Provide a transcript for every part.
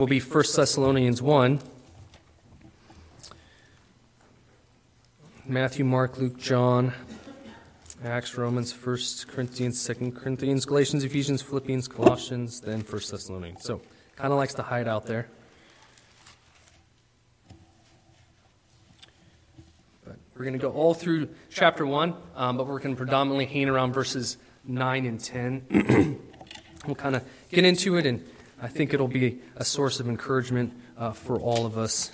will be 1 Thessalonians 1. Matthew, Mark, Luke, John, Acts, Romans, 1 Corinthians, 2 Corinthians, Galatians, Ephesians, Philippians, Colossians, then 1 Thessalonians. So, kind of likes to hide out there. But we're going to go all through chapter 1, um, but we're going to predominantly hang around verses 9 and 10. we'll kind of get into it and I think it'll be a source of encouragement uh, for all of us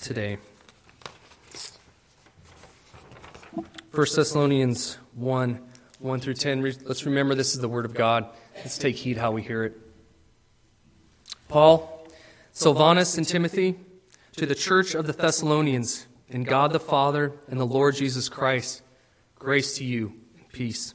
today. 1 Thessalonians 1 1 through 10. Let's remember this is the Word of God. Let's take heed how we hear it. Paul, Silvanus, and Timothy, to the church of the Thessalonians, in God the Father and the Lord Jesus Christ, grace to you and peace.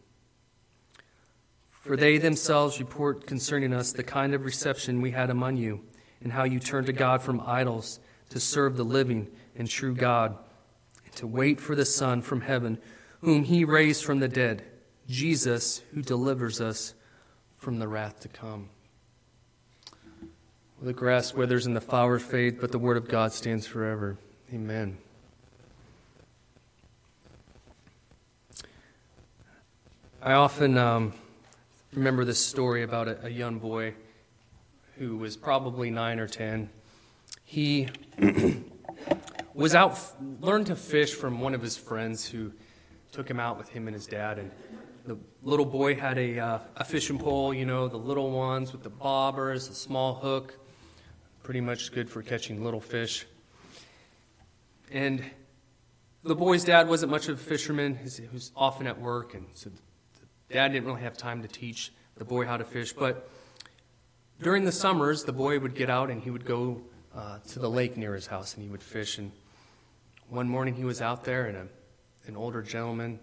For they themselves report concerning us the kind of reception we had among you, and how you turned to God from idols to serve the living and true God, and to wait for the Son from heaven, whom he raised from the dead, Jesus, who delivers us from the wrath to come. The grass withers and the flowers fade, but the word of God stands forever. Amen. I often. Um, remember this story about a, a young boy who was probably nine or ten. He was out, learned to fish from one of his friends who took him out with him and his dad. And the little boy had a, uh, a fishing pole, you know, the little ones with the bobbers, the small hook, pretty much good for catching little fish. And the boy's dad wasn't much of a fisherman. He was often at work, and so Dad didn't really have time to teach the boy how to fish, but during the summers, the boy would get out and he would go uh, to the lake near his house and he would fish. And one morning he was out there, and a, an older gentleman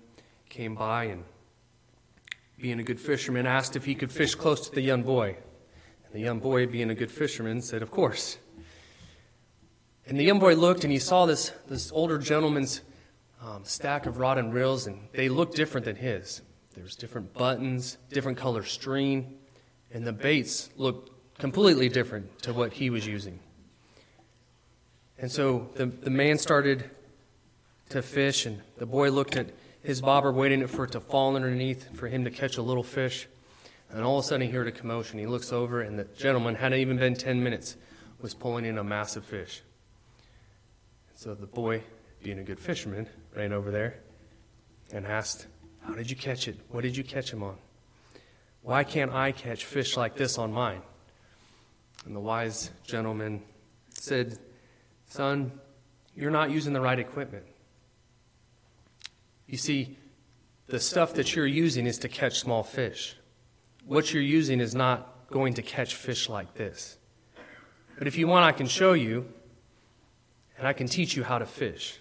came by and, being a good fisherman, asked if he could fish close to the young boy. And the young boy, being a good fisherman, said, Of course. And the young boy looked and he saw this, this older gentleman's um, stack of rod and reels, and they looked different than his. There's different buttons, different color string, and the baits looked completely different to what he was using. And so the, the man started to fish, and the boy looked at his bobber, waiting for it to fall underneath for him to catch a little fish. And all of a sudden, he heard a commotion. He looks over, and the gentleman, hadn't even been 10 minutes, was pulling in a massive fish. So the boy, being a good fisherman, ran over there and asked how did you catch it? What did you catch him on? Why can't I catch fish like this on mine? And the wise gentleman said, Son, you're not using the right equipment. You see, the stuff that you're using is to catch small fish. What you're using is not going to catch fish like this. But if you want, I can show you, and I can teach you how to fish.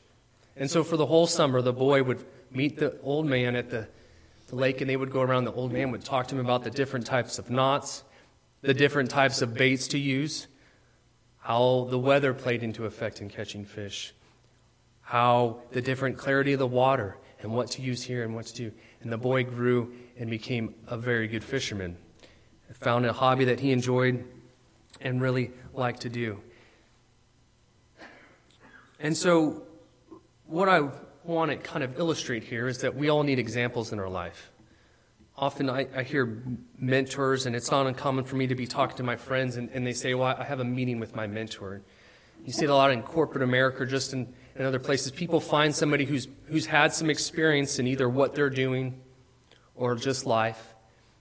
And so for the whole summer, the boy would meet the old man at the, the lake and they would go around. The old man would talk to him about the different types of knots, the different types of baits to use, how the weather played into effect in catching fish, how the different clarity of the water and what to use here and what to do. And the boy grew and became a very good fisherman. Found a hobby that he enjoyed and really liked to do. And so, what I want to kind of illustrate here is that we all need examples in our life. Often I, I, hear mentors, and it's not uncommon for me to be talking to my friends, and, and they say, Well, I have a meeting with my mentor. You see it a lot in corporate America, or just in, in other places. People find somebody who's, who's had some experience in either what they're doing or just life,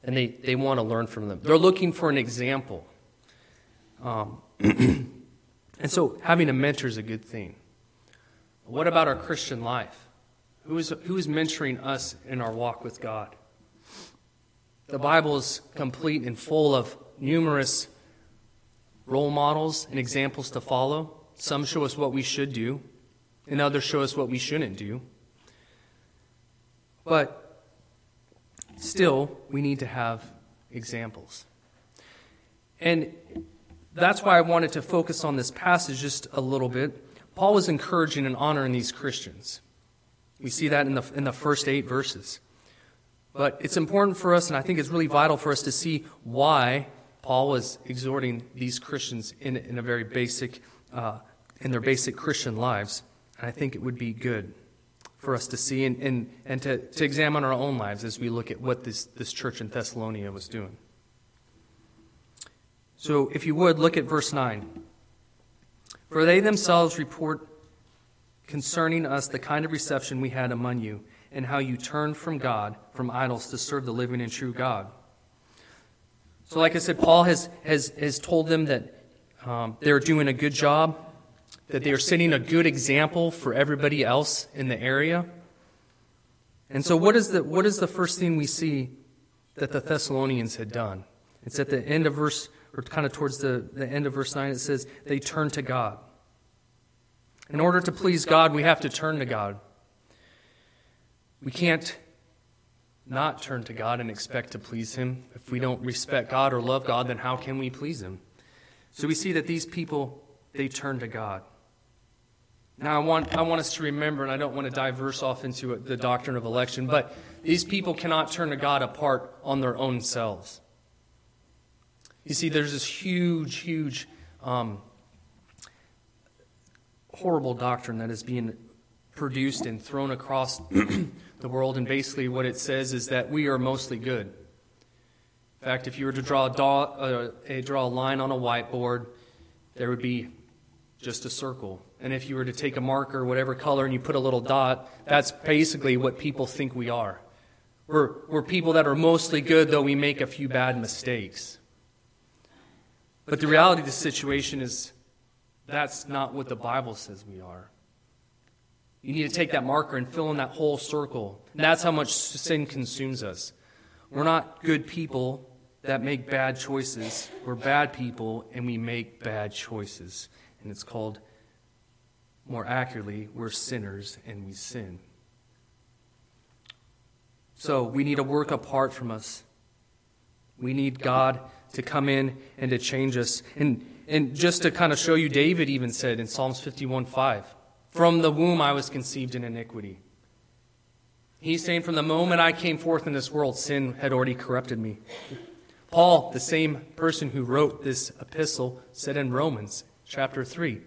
and they, they want to learn from them. They're looking for an example. Um, and so having a mentor is a good thing. What about our Christian life? Who is, who is mentoring us in our walk with God? The Bible is complete and full of numerous role models and examples to follow. Some show us what we should do, and others show us what we shouldn't do. But still, we need to have examples. And that's why I wanted to focus on this passage just a little bit. Paul was encouraging and honoring these Christians. We see that in the, in the first eight verses. But it's important for us, and I think it's really vital for us to see why Paul was exhorting these Christians in, in a very basic, uh, in their basic Christian lives. And I think it would be good for us to see and, and, and to, to examine our own lives as we look at what this, this church in Thessalonica was doing. So, if you would, look at verse 9. For they themselves report concerning us the kind of reception we had among you, and how you turned from God, from idols, to serve the living and true God. So, like I said, Paul has, has, has told them that um, they're doing a good job, that they are setting a good example for everybody else in the area. And so, what is the, what is the first thing we see that the Thessalonians had done? It's at the end of verse, or kind of towards the, the end of verse 9, it says, they turn to God. In order to please God, we have to turn to God. We can't not turn to God and expect to please Him. If we don't respect God or love God, then how can we please Him? So we see that these people, they turn to God. Now, I want, I want us to remember, and I don't want to diverse off into the doctrine of election, but these people cannot turn to God apart on their own selves. You see, there's this huge, huge, um, horrible doctrine that is being produced and thrown across the world. And basically, what it says is that we are mostly good. In fact, if you were to draw a, uh, a, draw a line on a whiteboard, there would be just a circle. And if you were to take a marker, whatever color, and you put a little dot, that's basically what people think we are. We're, we're people that are mostly good, though we make a few bad mistakes. But the reality of the situation is that's not what the Bible says we are. You need to take that marker and fill in that whole circle. And that's how much sin consumes us. We're not good people that make bad choices. We're bad people and we make bad choices. And it's called, more accurately, we're sinners and we sin. So we need a work apart from us. We need God to come in and to change us. And, and just to kind of show you, David even said in Psalms 51 5, from the womb I was conceived in iniquity. He's saying, From the moment I came forth in this world, sin had already corrupted me. Paul, the same person who wrote this epistle, said in Romans chapter 3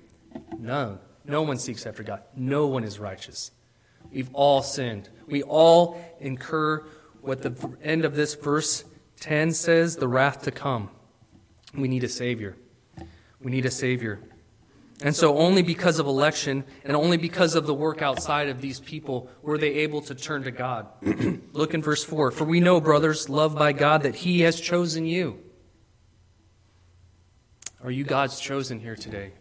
None. no one seeks after God. No one is righteous. We've all sinned. We all incur what the end of this verse 10 says the wrath to come. We need a Savior. We need a Savior. And so, only because of election and only because of the work outside of these people were they able to turn to God. Look in verse 4 For we know, brothers, loved by God, that He has chosen you. Are you God's chosen here today?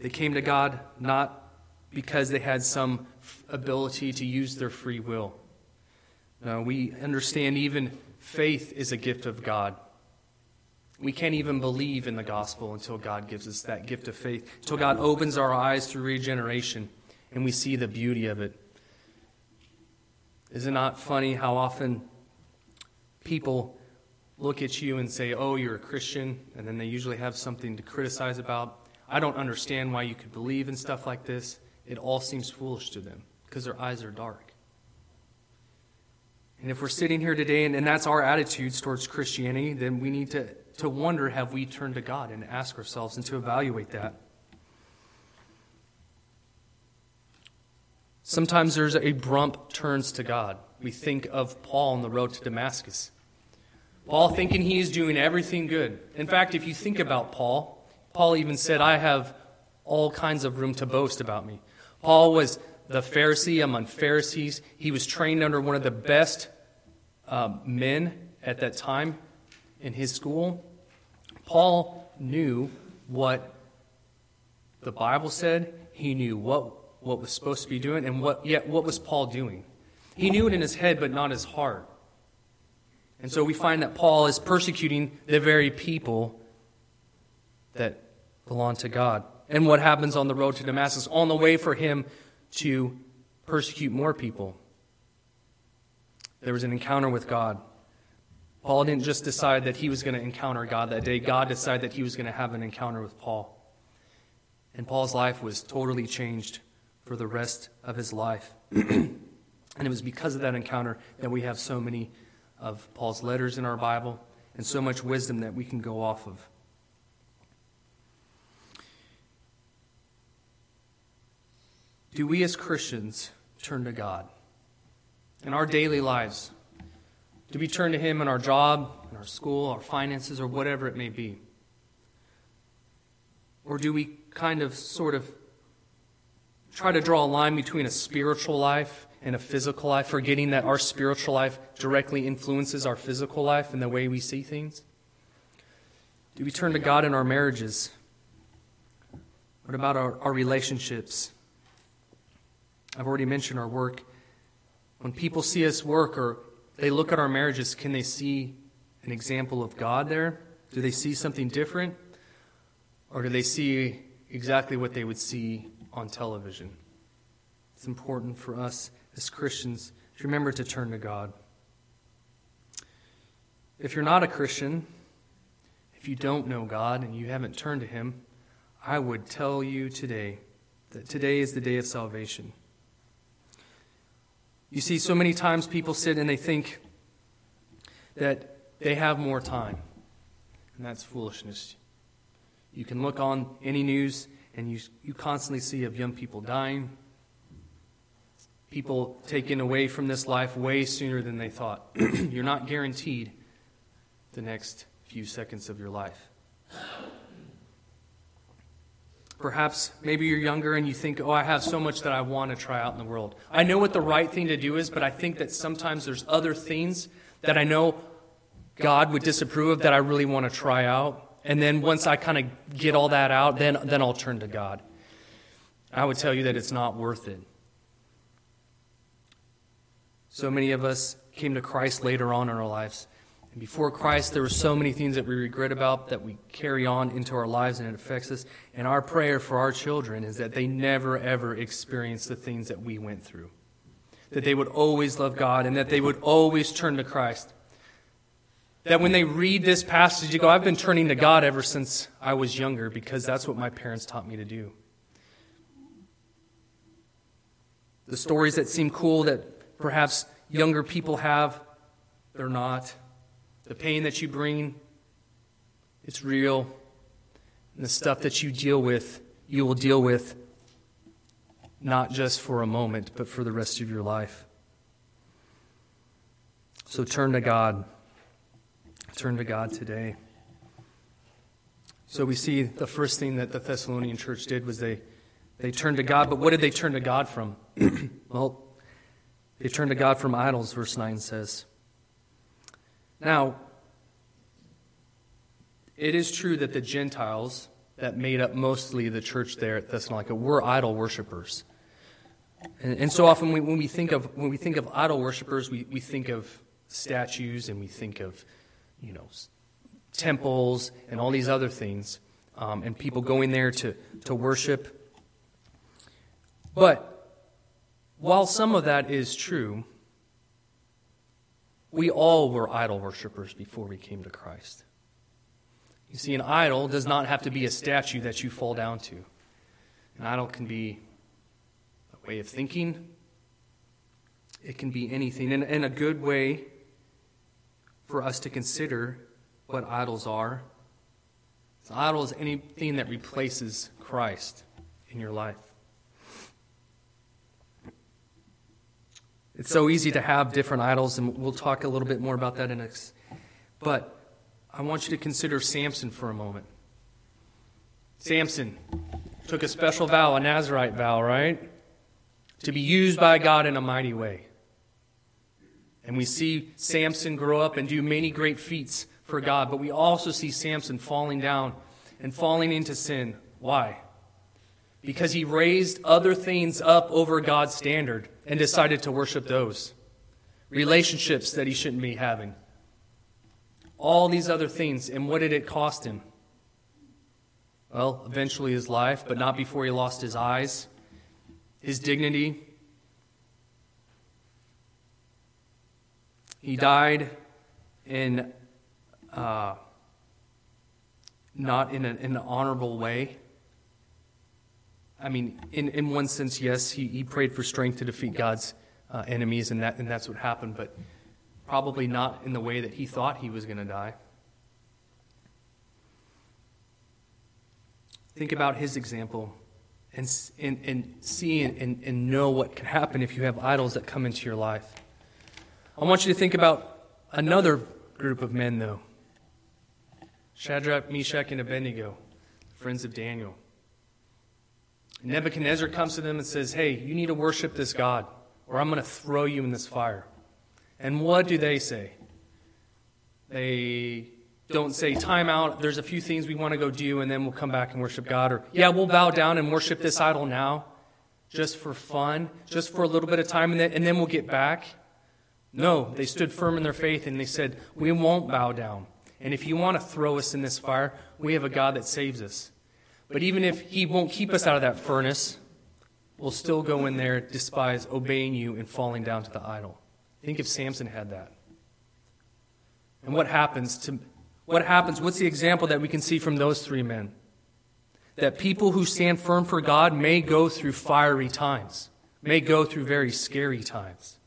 They came to God not because they had some ability to use their free will. No, we understand even faith is a gift of God. We can't even believe in the gospel until God gives us that gift of faith, until God opens our eyes through regeneration and we see the beauty of it. Is it not funny how often people look at you and say, Oh, you're a Christian, and then they usually have something to criticize about? I don't understand why you could believe in stuff like this. It all seems foolish to them because their eyes are dark. And if we're sitting here today and, and that's our attitudes towards Christianity, then we need to to wonder have we turned to God and ask ourselves and to evaluate that. Sometimes there's a abrupt turns to God. We think of Paul on the road to Damascus. Paul thinking he is doing everything good. In fact, if you think about Paul, Paul even said, I have all kinds of room to boast about me. Paul was the Pharisee among Pharisees. He was trained under one of the best uh, men at that time in his school. Paul knew what the Bible said. He knew what, what was supposed to be doing, and what, yet what was Paul doing? He knew it in his head, but not his heart. And so we find that Paul is persecuting the very people that belong to God. And what happens on the road to Damascus, on the way for him to persecute more people? There was an encounter with God. Paul didn't just decide that he was going to encounter God that day, God decided that he was going to have an encounter with Paul. And Paul's life was totally changed for the rest of his life. and it was because of that encounter that we have so many of Paul's letters in our Bible and so much wisdom that we can go off of. Do we as Christians turn to God in our daily lives? Do we turn to Him in our job, in our school, our finances, or whatever it may be? Or do we kind of sort of try to draw a line between a spiritual life and a physical life, forgetting that our spiritual life directly influences our physical life and the way we see things? Do we turn to God in our marriages? What about our, our relationships? I've already mentioned our work. When people see us work or they look at our marriages, can they see an example of God there? Do they see something different? Or do they see exactly what they would see on television? It's important for us as Christians to remember to turn to God. If you're not a Christian, if you don't know God and you haven't turned to Him, I would tell you today that today is the day of salvation. You see, so many times people sit and they think that they have more time, and that's foolishness. You can look on any news and you, you constantly see of young people dying, people taken away from this life way sooner than they thought. You're not guaranteed the next few seconds of your life. Perhaps maybe you're younger and you think, oh, I have so much that I want to try out in the world. I know what the right thing to do is, but I think that sometimes there's other things that I know God would disapprove of that I really want to try out. And then once I kind of get all that out, then, then I'll turn to God. I would tell you that it's not worth it. So many of us came to Christ later on in our lives. And before Christ, there were so many things that we regret about that we carry on into our lives and it affects us. And our prayer for our children is that they never, ever experience the things that we went through. That they would always love God and that they would always turn to Christ. That when they read this passage, you go, I've been turning to God ever since I was younger because that's what my parents taught me to do. The stories that seem cool that perhaps younger people have, they're not. The pain that you bring, it's real. And the stuff that you deal with, you will deal with not just for a moment, but for the rest of your life. So turn to God. Turn to God today. So we see the first thing that the Thessalonian church did was they, they turned to God. But what did they turn to God from? well, they turned to God from idols, verse 9 says. Now, it is true that the Gentiles that made up mostly the church there at Thessalonica were idol worshippers. And, and so often we, when we think of when we think of idol worshippers, we, we think of statues and we think of, you know, temples and all these other things, um, and people going there to, to worship. But while some of that is true, we all were idol worshippers before we came to Christ. You see, an idol does not have to be a statue that you fall down to. An idol can be a way of thinking, it can be anything. And, and a good way for us to consider what idols are an idol is anything that replaces Christ in your life. It's so easy to have different idols, and we'll talk a little bit more about that in a But I want you to consider Samson for a moment. Samson took a special vow, a Nazarite vow, right? To be used by God in a mighty way. And we see Samson grow up and do many great feats for God, but we also see Samson falling down and falling into sin. Why? Because he raised other things up over God's standard and decided to worship those. Relationships that he shouldn't be having. All these other things. And what did it cost him? Well, eventually his life, but not before he lost his eyes, his dignity. He died in uh, not in, a, in an honorable way. I mean, in, in one sense, yes, he, he prayed for strength to defeat God's uh, enemies, and, that, and that's what happened, but probably not in the way that he thought he was going to die. Think about his example and, and, and see and, and, know what can happen if you have idols that come into your life. I want you to think about another group of men, though Shadrach, Meshach, and Abednego, friends of Daniel. Nebuchadnezzar comes to them and says, Hey, you need to worship this God, or I'm going to throw you in this fire. And what do they say? They don't say, Time out, there's a few things we want to go do, and then we'll come back and worship God. Or, Yeah, we'll bow down and worship this idol now, just for fun, just for a little bit of time, and then, and then we'll get back. No, they stood firm in their faith and they said, We won't bow down. And if you want to throw us in this fire, we have a God that saves us. But even if He won't keep us out of that furnace, we'll still go in there, despise obeying you and falling down to the idol. Think if Samson had that. And what happens to what happens? What's the example that we can see from those three men? That people who stand firm for God may go through fiery times, may go through very scary times.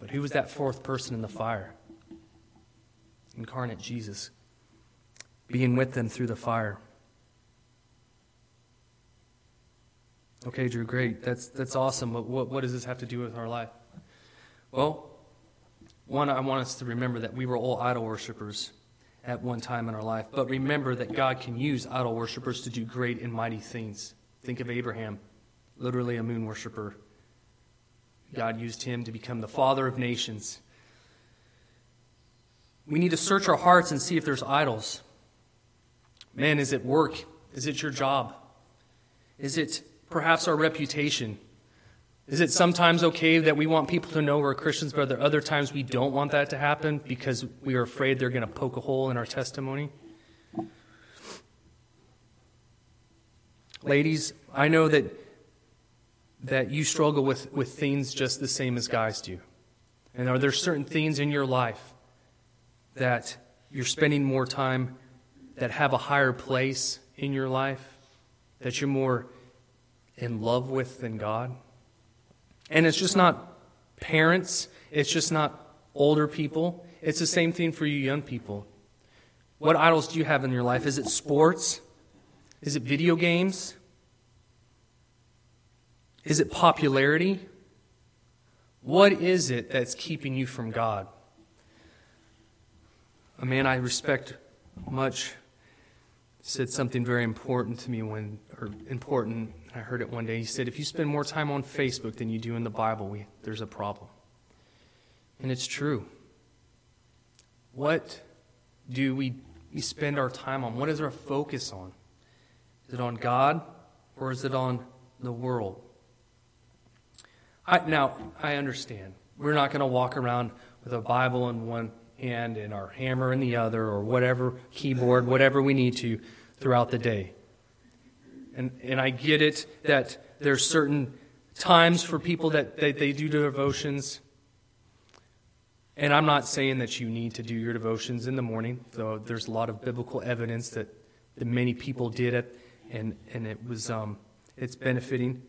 But who was that fourth person in the fire? incarnate Jesus, being with them through the fire. Okay, Drew, great. That's, that's awesome. But what, what does this have to do with our life? Well, one, I want us to remember that we were all idol worshippers at one time in our life. But remember that God can use idol worshippers to do great and mighty things. Think of Abraham, literally a moon worshiper. God used him to become the father of nations. We need to search our hearts and see if there's idols. Man, is it work? Is it your job? Is it perhaps our reputation? Is it sometimes okay that we want people to know we're Christians, but there other times we don't want that to happen because we are afraid they're going to poke a hole in our testimony? Ladies, I know that, that you struggle with, with things just the same as guys do. And are there certain things in your life that you're spending more time that have a higher place in your life, that you're more in love with than God. And it's just not parents, it's just not older people. It's the same thing for you young people. What idols do you have in your life? Is it sports? Is it video games? Is it popularity? What is it that's keeping you from God? a man I respect much said something very important to me when, or important, I heard it one day. He said, If you spend more time on Facebook than you do in the Bible, we, there's a problem. And it's true. What do we, we spend our time on? What is our focus on? Is it on God or is it on the world? I, now, I understand. We're not going to walk around with a Bible in one hand and our hammer in the other, or whatever keyboard, whatever we need to throughout the day. And, and I get it that there's certain times for people that, that they do devotions. And I'm not saying that you need to do your devotions in the morning, though there's a lot of biblical evidence that, that many people did it, and, and it was um, it's benefiting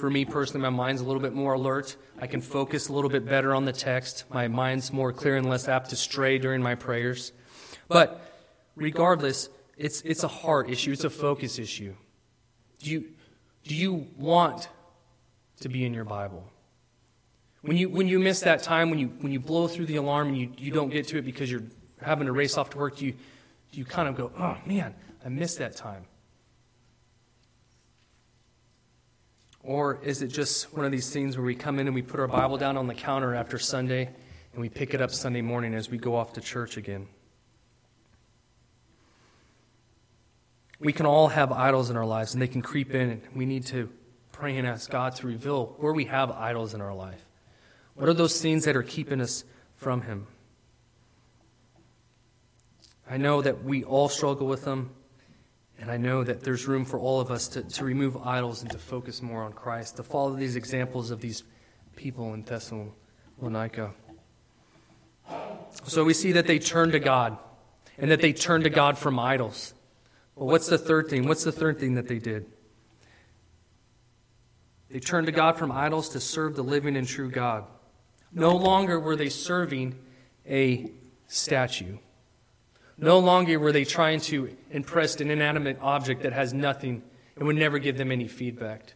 for me personally, my mind's a little bit more alert. I can focus a little bit better on the text. My mind's more clear and less apt to stray during my prayers. But regardless, it's, it's a heart issue, it's a focus issue. Do you, do you want to be in your Bible? When you, when you miss that time, when you, when you blow through the alarm and you, you don't get to it because you're having to race off to work, do you, do you kind of go, oh man, I missed that time? Or is it just one of these things where we come in and we put our Bible down on the counter after Sunday and we pick it up Sunday morning as we go off to church again? We can all have idols in our lives and they can creep in, and we need to pray and ask God to reveal where we have idols in our life. What are those things that are keeping us from Him? I know that we all struggle with them. And I know that there's room for all of us to, to remove idols and to focus more on Christ, to follow these examples of these people in Thessalonica. So we see that they turn to God and that they turn to God from idols. Well, what's the third thing? What's the third thing that they did? They turned to God from idols to serve the living and true God. No longer were they serving a statue. No longer were they trying to impress an inanimate object that has nothing and would never give them any feedback.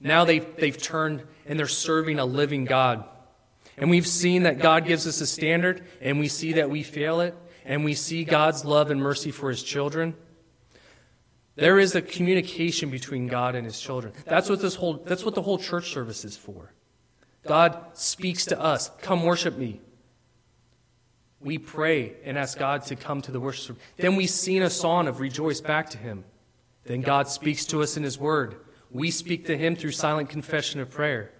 Now they've, they've turned and they're serving a living God. And we've seen that God gives us a standard, and we see that we fail it, and we see God's love and mercy for his children. There is a communication between God and his children. That's what this whole that's what the whole church service is for. God speaks to us, "Come worship me." We pray and ask God to come to the worship. Then we sing a song of rejoice back to Him. Then God speaks to us in His Word. We speak to Him through silent confession of prayer.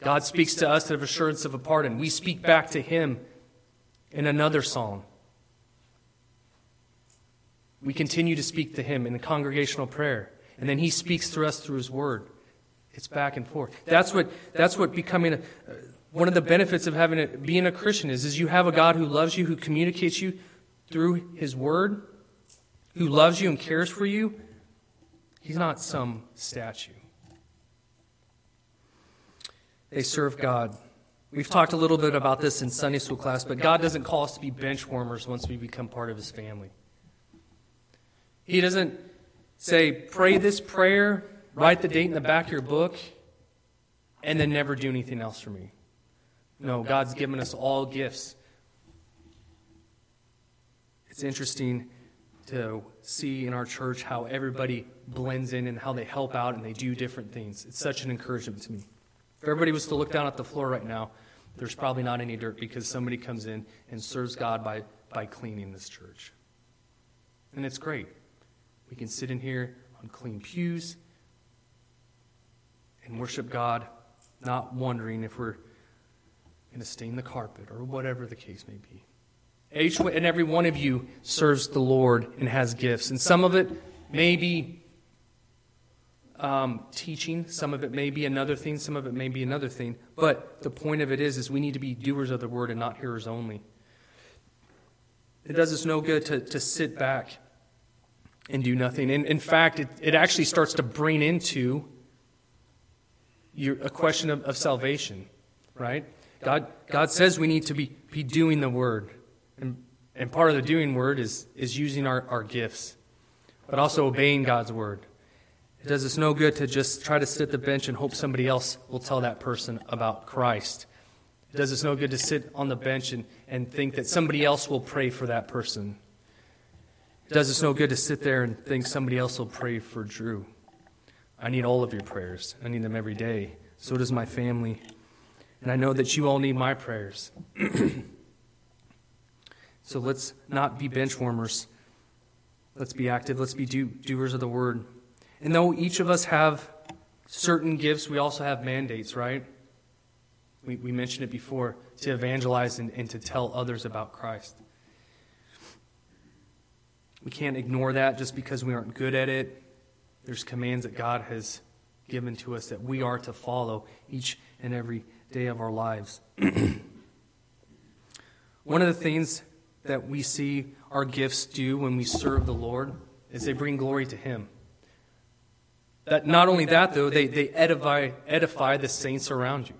God speaks to us of assurance of a pardon. We speak back to Him in another song. We continue to speak to Him in a congregational prayer. And then He speaks through us through His Word. It's back and forth. That's what, that's what becoming a, one of the benefits of having a, being a Christian is, is you have a God who loves you, who communicates you through His Word, who loves you and cares for you. He's not some statue. They serve God. We've talked a little bit about this in Sunday school class, but God doesn't call us to be bench warmers once we become part of His family. He doesn't say, pray this prayer, write the date in the back of your book, and then never do anything else for me. No, God's given us all gifts. It's interesting to see in our church how everybody blends in and how they help out and they do different things. It's such an encouragement to me. If everybody was to look down at the floor right now, there's probably not any dirt because somebody comes in and serves God by, by cleaning this church. And it's great. We can sit in here on clean pews and worship God, not wondering if we're going to stain the carpet, or whatever the case may be. Each and every one of you serves the Lord and has gifts. And some of it may be um, teaching, some of it may be another thing, some of it may be another thing. But the point of it is, is we need to be doers of the word and not hearers only. It does us no good to, to sit back and do nothing. And in fact, it, it actually starts to bring into your, a question of, of salvation, right? God, God says we need to be, be doing the word. And, and part of the doing word is, is using our, our gifts, but also obeying God's word. It does us no good to just try to sit at the bench and hope somebody else will tell that person about Christ. It does us no good to sit on the bench and, and think that somebody else will pray for that person. It does us no good to sit there and think somebody else will pray for Drew. I need all of your prayers. I need them every day. So does my family. And I know that you all need my prayers. so let's not be bench warmers. Let's be active. Let's be do, doers of the word. And though each of us have certain gifts, we also have mandates, right? We, we mentioned it before to evangelize and, and to tell others about Christ. We can't ignore that just because we aren't good at it. There's commands that God has given to us that we are to follow each and every day of our lives. One of the things that we see our gifts do when we serve the Lord is they bring glory to Him. That not only that, though, they, they edify, edify the saints around you.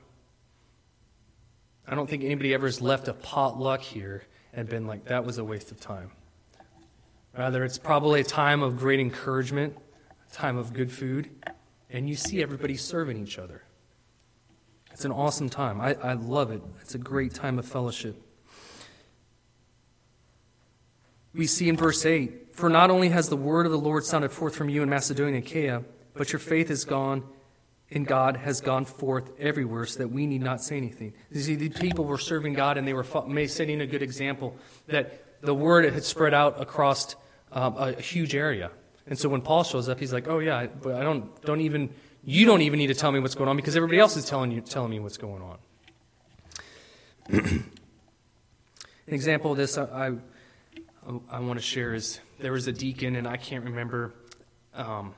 I don't think anybody ever has left a potluck here and been like, that was a waste of time. Rather, it's probably a time of great encouragement, a time of good food, and you see everybody serving each other. It's an awesome time. I, I love it. It's a great time of fellowship. We see in verse 8 For not only has the word of the Lord sounded forth from you in Macedonia and Achaia, but your faith is gone and God has gone forth everywhere so that we need not say anything. You see, the people were serving God and they were setting a good example that the word had spread out across um, a huge area. And so when Paul shows up, he's like, "Oh yeah, but I don't don't even you don't even need to tell me what's going on because everybody else is telling you telling me what's going on." An example of this I, I, I want to share is there was a deacon, and I can't remember um,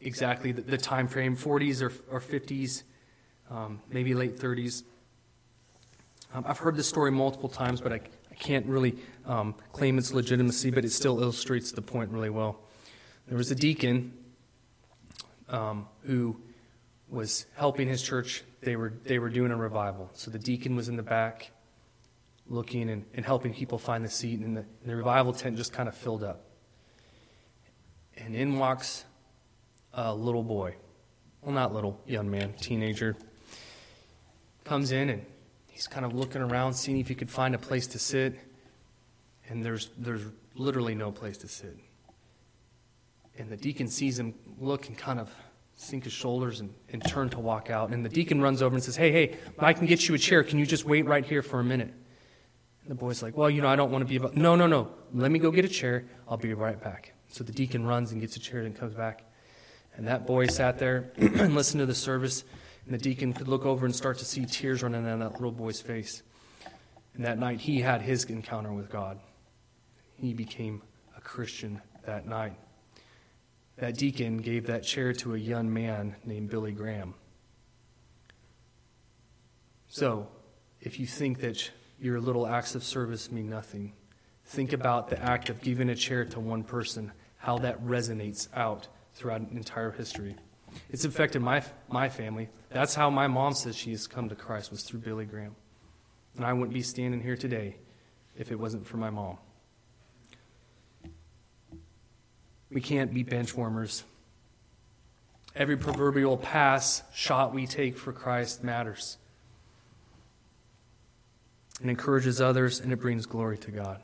exactly the, the, time frame 40s or, or 50s, um, maybe late 30s. Um, I've heard this story multiple times, but I, I can't really um, claim its legitimacy, but it still illustrates the point really well. There was a deacon um, who was helping his church. They were, they were doing a revival. So the deacon was in the back looking and, and helping people find the seat, and the, and the revival tent just kind of filled up. And in walks a little boy. Well, not little, young man, teenager. Comes in and he's kind of looking around, seeing if he could find a place to sit. And there's, there's literally no place to sit. And the deacon sees him look and kind of sink his shoulders and, and turn to walk out. And the deacon runs over and says, Hey, hey, I can get you a chair. Can you just wait right here for a minute? And the boy's like, Well, you know, I don't want to be about. No, no, no. Let me go get a chair. I'll be right back. So the deacon runs and gets a chair and comes back. And that boy sat there and listened to the service, and the deacon could look over and start to see tears running down that little boy's face. And that night, he had his encounter with God. He became a Christian that night. That deacon gave that chair to a young man named Billy Graham. So, if you think that your little acts of service mean nothing, think about the act of giving a chair to one person, how that resonates out throughout an entire history. It's affected my, my family. That's how my mom says she's come to Christ, was through Billy Graham. And I wouldn't be standing here today if it wasn't for my mom. We can't be bench warmers. Every proverbial pass shot we take for Christ matters. It encourages others and it brings glory to God.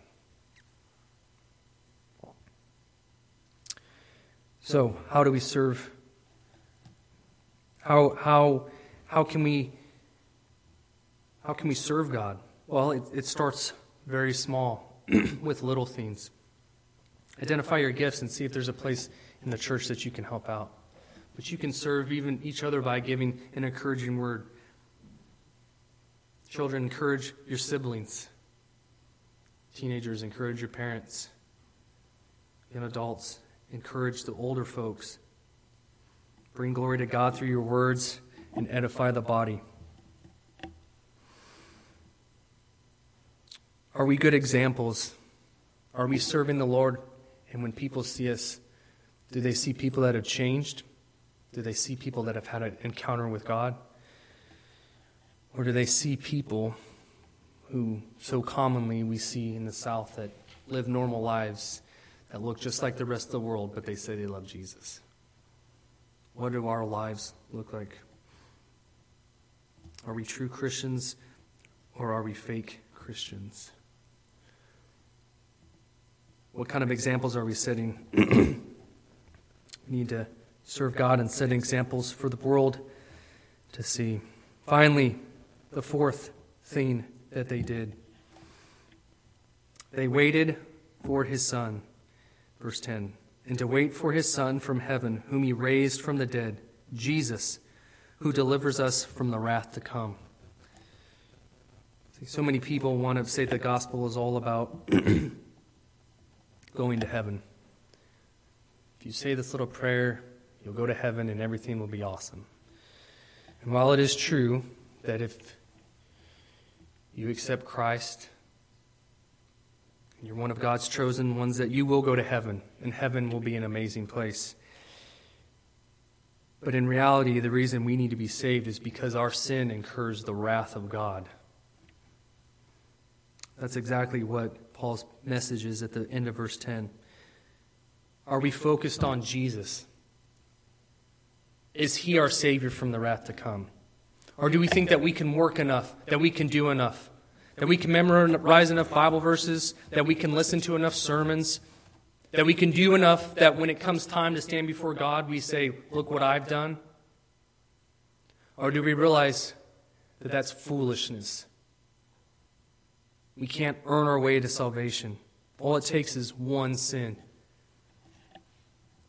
So, how do we serve? How, how, how, can, we, how can we serve God? Well, it, it starts very small with little things. Identify your gifts and see if there's a place in the church that you can help out. But you can serve even each other by giving an encouraging word. Children, encourage your siblings. Teenagers, encourage your parents. Young adults, encourage the older folks. Bring glory to God through your words and edify the body. Are we good examples? Are we serving the Lord? And when people see us, do they see people that have changed? Do they see people that have had an encounter with God? Or do they see people who so commonly we see in the South that live normal lives that look just like the rest of the world, but they say they love Jesus? What do our lives look like? Are we true Christians or are we fake Christians? What kind of examples are we setting? we need to serve God and set examples for the world to see. Finally, the fourth thing that they did they waited for his son. Verse 10 And to wait for his Son from heaven, whom he raised from the dead, Jesus, who delivers us from the wrath to come. See, so many people want to say the gospel is all about going to heaven. If you say this little prayer, you'll go to heaven and everything will be awesome. And while it is true that if you accept Christ, you're one of God's chosen ones that you will go to heaven, and heaven will be an amazing place. But in reality, the reason we need to be saved is because our sin incurs the wrath of God. That's exactly what Paul's message is at the end of verse 10. Are we focused on Jesus? Is he our Savior from the wrath to come? Or do we think that we can work enough, that we can do enough, that we can memorize enough Bible verses, that we can listen to enough sermons, that we can do enough that when it comes time to stand before God, we say, Look what I've done? Or do we realize that that's foolishness? We can't earn our way to salvation. All it takes is one sin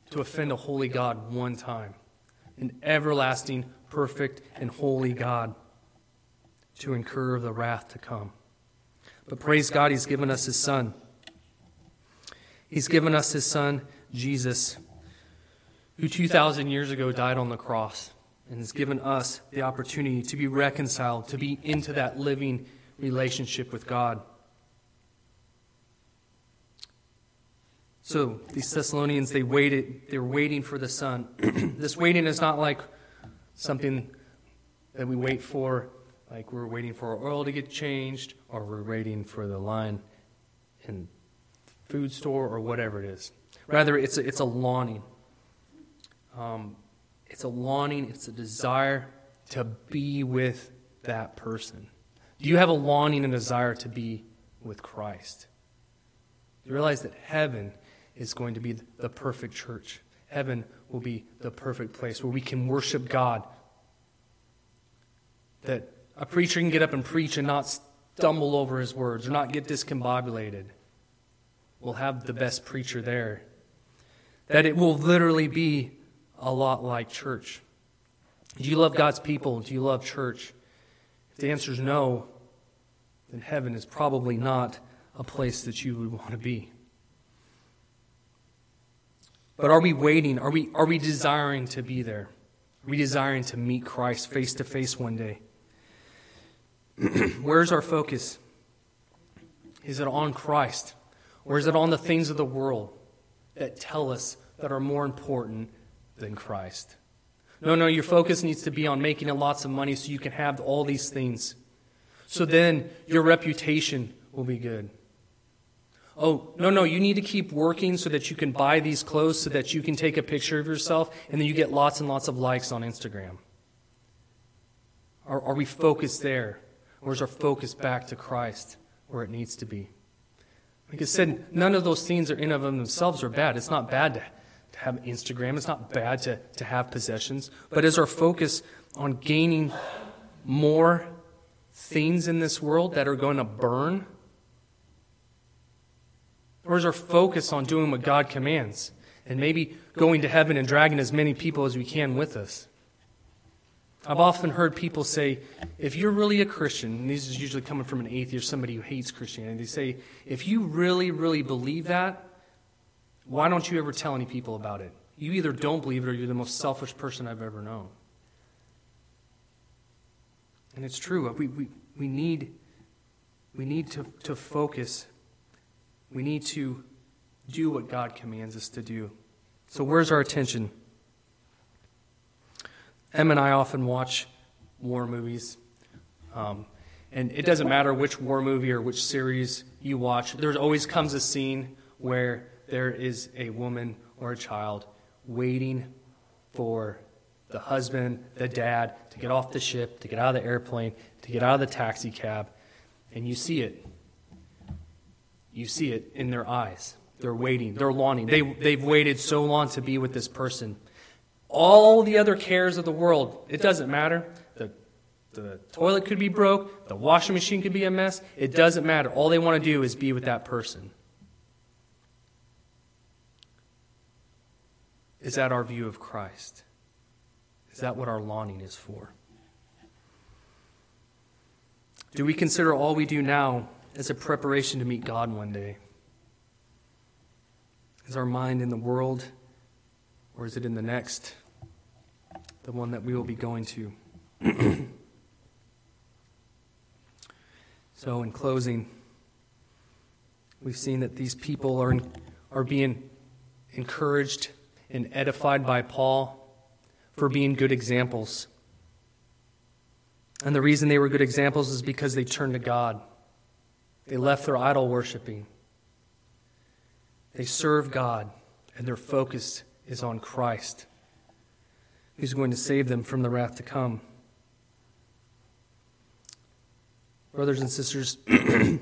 to offend a holy God one time, an everlasting, perfect, and holy God to incur the wrath to come. But praise God, He's given us His Son. He's given us His Son, Jesus, who 2,000 years ago died on the cross and has given us the opportunity to be reconciled, to be into that living relationship with God. So these Thessalonians, they waited, they were waiting for the Son. this waiting is not like something that we wait for, like we're waiting for our oil to get changed, or we're waiting for the line in the food store, or whatever it is. Rather, it's a, it's a longing. Um, it's a longing, it's a desire to be with that person. Do you have a longing and desire to be with Christ? Do you realize that heaven is going to be the perfect church. Heaven will be the perfect place where we can worship God. That a preacher can get up and preach and not stumble over his words or not get discombobulated. We'll have the best preacher there. That it will literally be a lot like church. Do you love God's people? Do you love church? If the answer is no, then heaven is probably not a place that you would want to be. But are we waiting? Are we, are we desiring to be there? Are we desiring to meet Christ face to face one day? Where's our focus? Is it on Christ? Or is it on the things of the world that tell us that are more important than Christ? No, no, your focus needs to be on making lots of money so you can have all these things. So then your reputation will be good. Oh, no, no, you need to keep working so that you can buy these clothes so that you can take a picture of yourself and then you get lots and lots of likes on Instagram. Are, are we focused there? Or is our focus back to Christ where it needs to be? Like I said, none of those things are in of themselves are bad. It's not bad to, to have Instagram. It's not bad to, to have possessions. But is our focus on gaining more things in this world that are going to burn? Or is our focus on doing what God commands and maybe going to heaven and dragging as many people as we can with us? I've often heard people say, if you're really a Christian, and this is usually coming from an atheist, somebody who hates Christianity, they say, if you really, really believe that, why don't you ever tell any people about it? You either don't believe it or you're the most selfish person I've ever known. And it's true. We, we, we need, we need to, to focus we need to do what God commands us to do. So, where's our attention? Em and I often watch war movies. Um, and it doesn't matter which war movie or which series you watch, there always comes a scene where there is a woman or a child waiting for the husband, the dad, to get off the ship, to get out of the airplane, to get out of the taxi cab. And you see it. You see it in their eyes. They're waiting, they're longing. They, they've waited so long to be with this person. All the other cares of the world, it doesn't matter. The, the toilet could be broke, the washing machine could be a mess. It doesn't matter. All they want to do is be with that person. Is that our view of Christ? Is that what our longing is for? Do we consider all we do now as a preparation to meet God one day? Is our mind in the world, or is it in the next, the one that we will be going to? so, in closing, we've seen that these people are, are being encouraged and edified by Paul for being good examples. And the reason they were good examples is because they turned to God. They left their idol worshiping. They serve God, and their focus is on Christ, who's going to save them from the wrath to come. brothers and sisters, I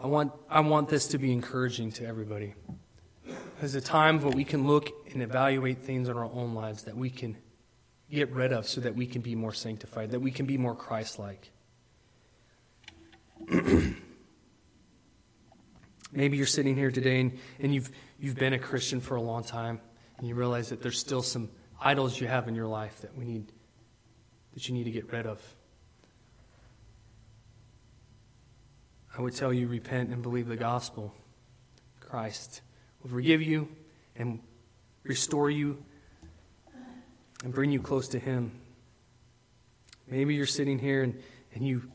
want, I want this to be encouraging to everybody. There's a time where we can look and evaluate things in our own lives that we can get rid of so that we can be more sanctified, that we can be more Christ like. Maybe you're sitting here today and, and you've, you've been a Christian for a long time and you realize that there's still some idols you have in your life that we need that you need to get rid of. I would tell you repent and believe the gospel. Christ will forgive you and restore you and bring you close to Him. Maybe you're sitting here and, and you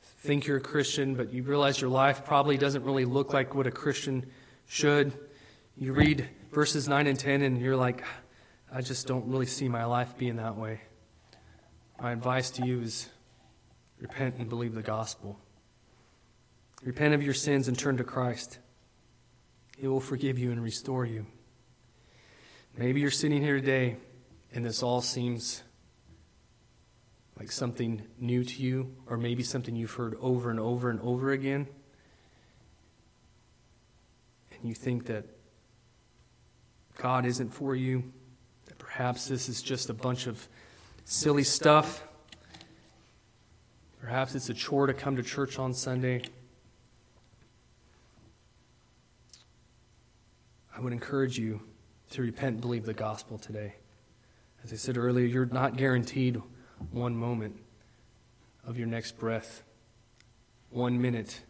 think you're a Christian, but you realize your life probably doesn't really look like what a Christian should. You read verses 9 and 10, and you're like, I just don't really see my life being that way. My advice to you is repent and believe the gospel. Repent of your sins and turn to Christ. He will forgive you and restore you. Maybe you're sitting here today and this all seems like something new to you, or maybe something you've heard over and over and over again, and you think that God isn't for you, that perhaps this is just a bunch of silly stuff, perhaps it's a chore to come to church on Sunday. I would encourage you to repent and believe the gospel today. As I said earlier, you're not guaranteed one moment of your next breath, one minute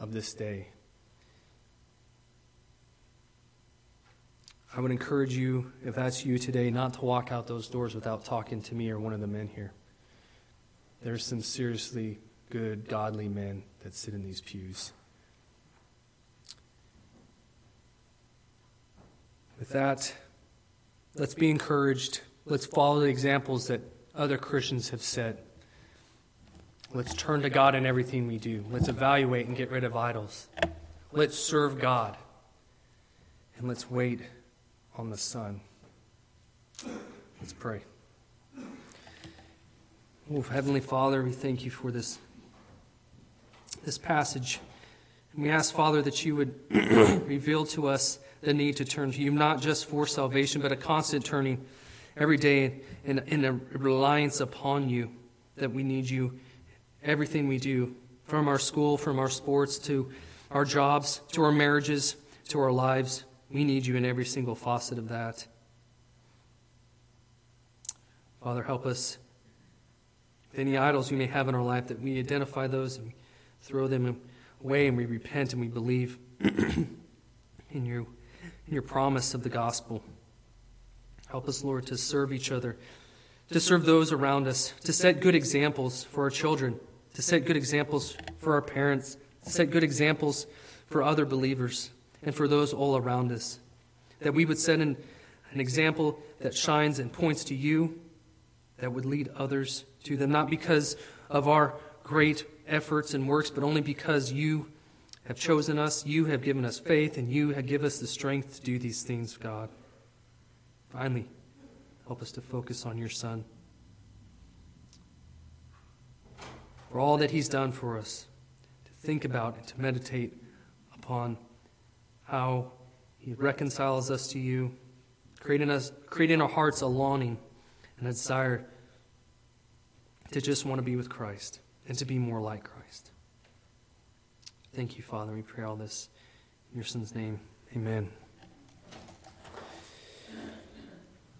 of this day. I would encourage you, if that's you today, not to walk out those doors without talking to me or one of the men here. There's some seriously good, godly men that sit in these pews. With that, let's be encouraged. Let's follow the examples that other Christians have set. Let's turn to God in everything we do. Let's evaluate and get rid of idols. Let's serve God. And let's wait on the Son. Let's pray. Oh, Heavenly Father, we thank you for this, this passage. And we ask, Father, that you would reveal to us the need to turn to you, not just for salvation, but a constant turning every day in, in a reliance upon you, that we need you everything we do, from our school, from our sports, to our jobs, to our marriages, to our lives. We need you in every single facet of that. Father, help us. Any idols we may have in our life, that we identify those and throw them away and we repent and we believe in you, in your promise of the gospel. Help us, Lord, to serve each other, to serve those around us, to set good examples for our children, to set good examples for our parents, to set good examples for other believers and for those all around us. That we would set an, an example that shines and points to you, that would lead others to them, not because of our great efforts and works, but only because you have chosen us, you have given us faith, and you have given us the strength to do these things, God. Finally, help us to focus on your Son. For all that He's done for us, to think about and to meditate upon how He reconciles us to you, creating, us, creating our hearts a longing and a desire to just want to be with Christ and to be more like Christ. Thank you, Father. We pray all this in your Son's name. Amen.